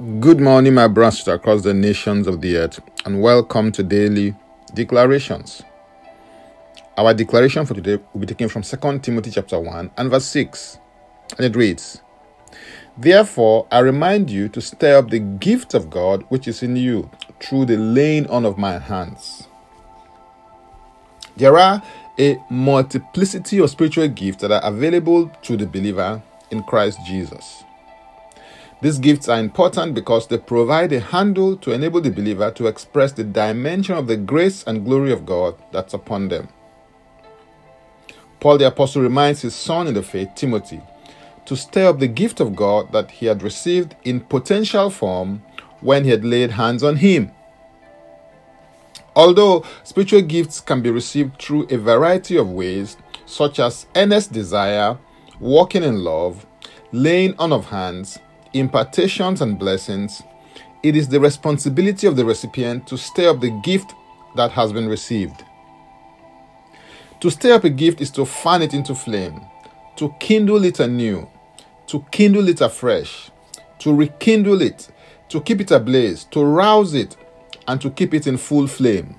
Good morning, my brothers across the nations of the earth, and welcome to daily declarations. Our declaration for today will be taken from 2 Timothy chapter 1 and verse 6, and it reads, Therefore, I remind you to stir up the gift of God which is in you through the laying on of my hands. There are a multiplicity of spiritual gifts that are available to the believer in Christ Jesus. These gifts are important because they provide a handle to enable the believer to express the dimension of the grace and glory of God that's upon them. Paul the Apostle reminds his son in the faith, Timothy, to stir up the gift of God that he had received in potential form when he had laid hands on him. Although spiritual gifts can be received through a variety of ways, such as earnest desire, walking in love, laying on of hands, impartations and blessings, it is the responsibility of the recipient to stir up the gift that has been received. To stir up a gift is to fan it into flame, to kindle it anew, to kindle it afresh, to rekindle it, to keep it ablaze, to rouse it, and to keep it in full flame.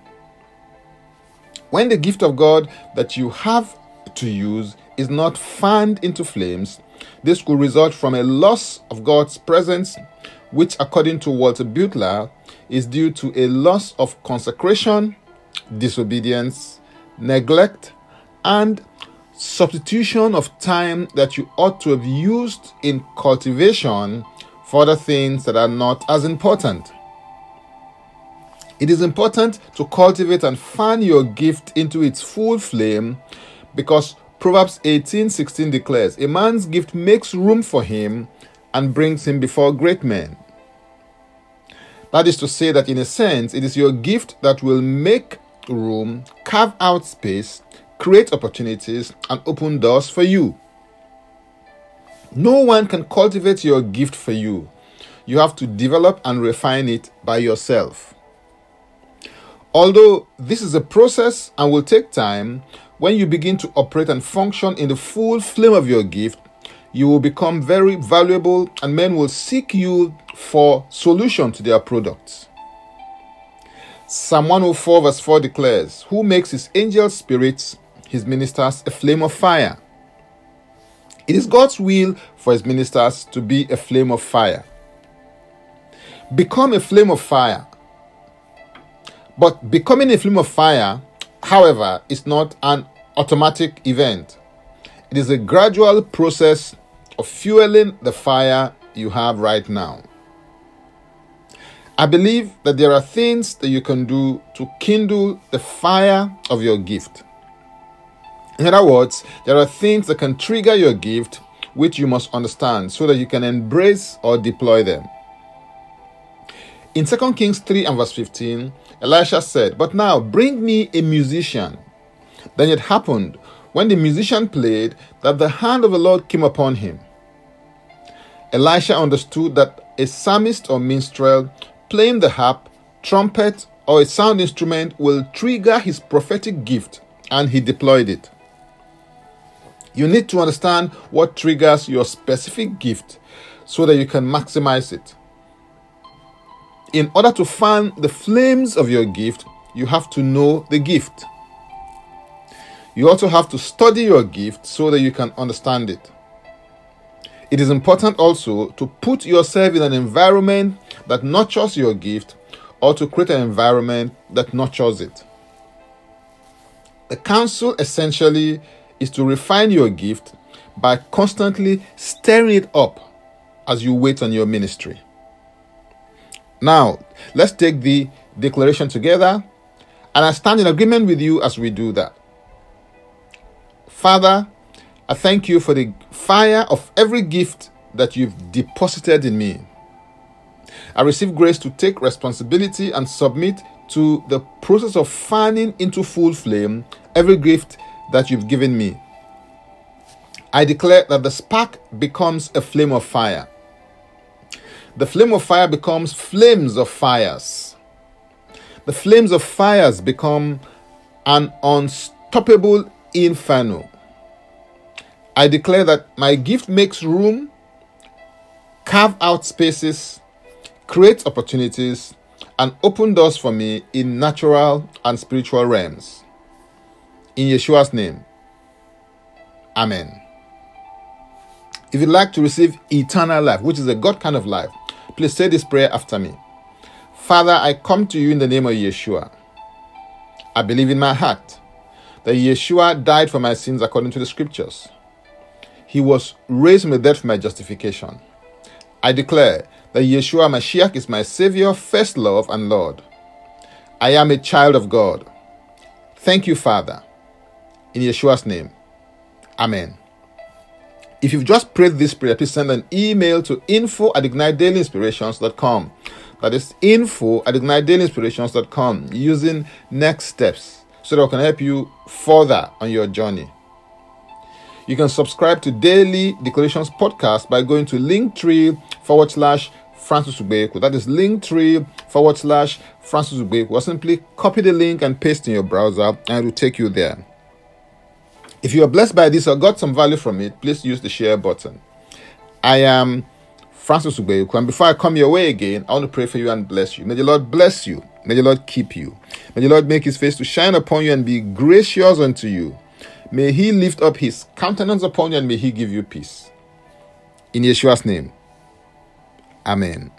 When the gift of God that you have to use is not fanned into flames, this could result from a loss of God's presence, which, according to Walter Butler, is due to a loss of consecration, disobedience, neglect, and substitution of time that you ought to have used in cultivation for other things that are not as important. It is important to cultivate and fan your gift into its full flame because Proverbs 18:16 declares, "A man's gift makes room for him and brings him before great men." That is to say that in a sense, it is your gift that will make room, carve out space, create opportunities, and open doors for you. No one can cultivate your gift for you. You have to develop and refine it by yourself. Although this is a process and will take time, when you begin to operate and function in the full flame of your gift, you will become very valuable and men will seek you for solution to their products. Psalm 104 verse 4 declares, Who makes his angel spirits, his ministers, a flame of fire? It is God's will for his ministers to be a flame of fire. Become a flame of fire. But becoming a flame of fire, however, is not an automatic event. It is a gradual process of fueling the fire you have right now. I believe that there are things that you can do to kindle the fire of your gift. In other words, there are things that can trigger your gift which you must understand so that you can embrace or deploy them. In 2 Kings 3 and verse 15, Elisha said, But now bring me a musician then it happened, when the musician played, that the hand of the Lord came upon him. Elisha understood that a psalmist or minstrel playing the harp, trumpet, or a sound instrument will trigger his prophetic gift, and he deployed it. You need to understand what triggers your specific gift so that you can maximize it. In order to fan the flames of your gift, you have to know the gift. You also have to study your gift so that you can understand it. It is important also to put yourself in an environment that nurtures your gift or to create an environment that nurtures it. The counsel essentially is to refine your gift by constantly stirring it up as you wait on your ministry. Now, let's take the declaration together, and I stand in agreement with you as we do that. Father, I thank you for the fire of every gift that you've deposited in me. I receive grace to take responsibility and submit to the process of fanning into full flame every gift that you've given me. I declare that the spark becomes a flame of fire. The flame of fire becomes flames of fires. The flames of fires become an unstoppable inferno. I declare that my gift makes room, carve out spaces, create opportunities, and open doors for me in natural and spiritual realms. In Yeshua's name. Amen. If you'd like to receive eternal life, which is a God kind of life, please say this prayer after me. Father, I come to you in the name of Yeshua. I believe in my heart that Yeshua died for my sins according to the scriptures. He was raised from the dead for my justification. I declare that Yeshua Mashiach is my Savior, first love, and Lord. I am a child of God. Thank you, Father. In Yeshua's name. Amen. If you've just prayed this prayer, please send an email to info at ignitedailyinspirations.com. That is info at ignitedailyinspirations.com using next steps so that I can help you further on your journey. You can subscribe to Daily Declarations Podcast by going to linktree forward slash Francis Ubeku. That is linktree forward slash Francis Ubeku. Or simply copy the link and paste in your browser and it will take you there. If you are blessed by this or got some value from it, please use the share button. I am Francis Ubeku, and before I come your way again, I want to pray for you and bless you. May the Lord bless you. May the Lord keep you. May the Lord make his face to shine upon you and be gracious unto you. May he lift up his countenance upon you and may he give you peace. In Yeshua's name. Amen.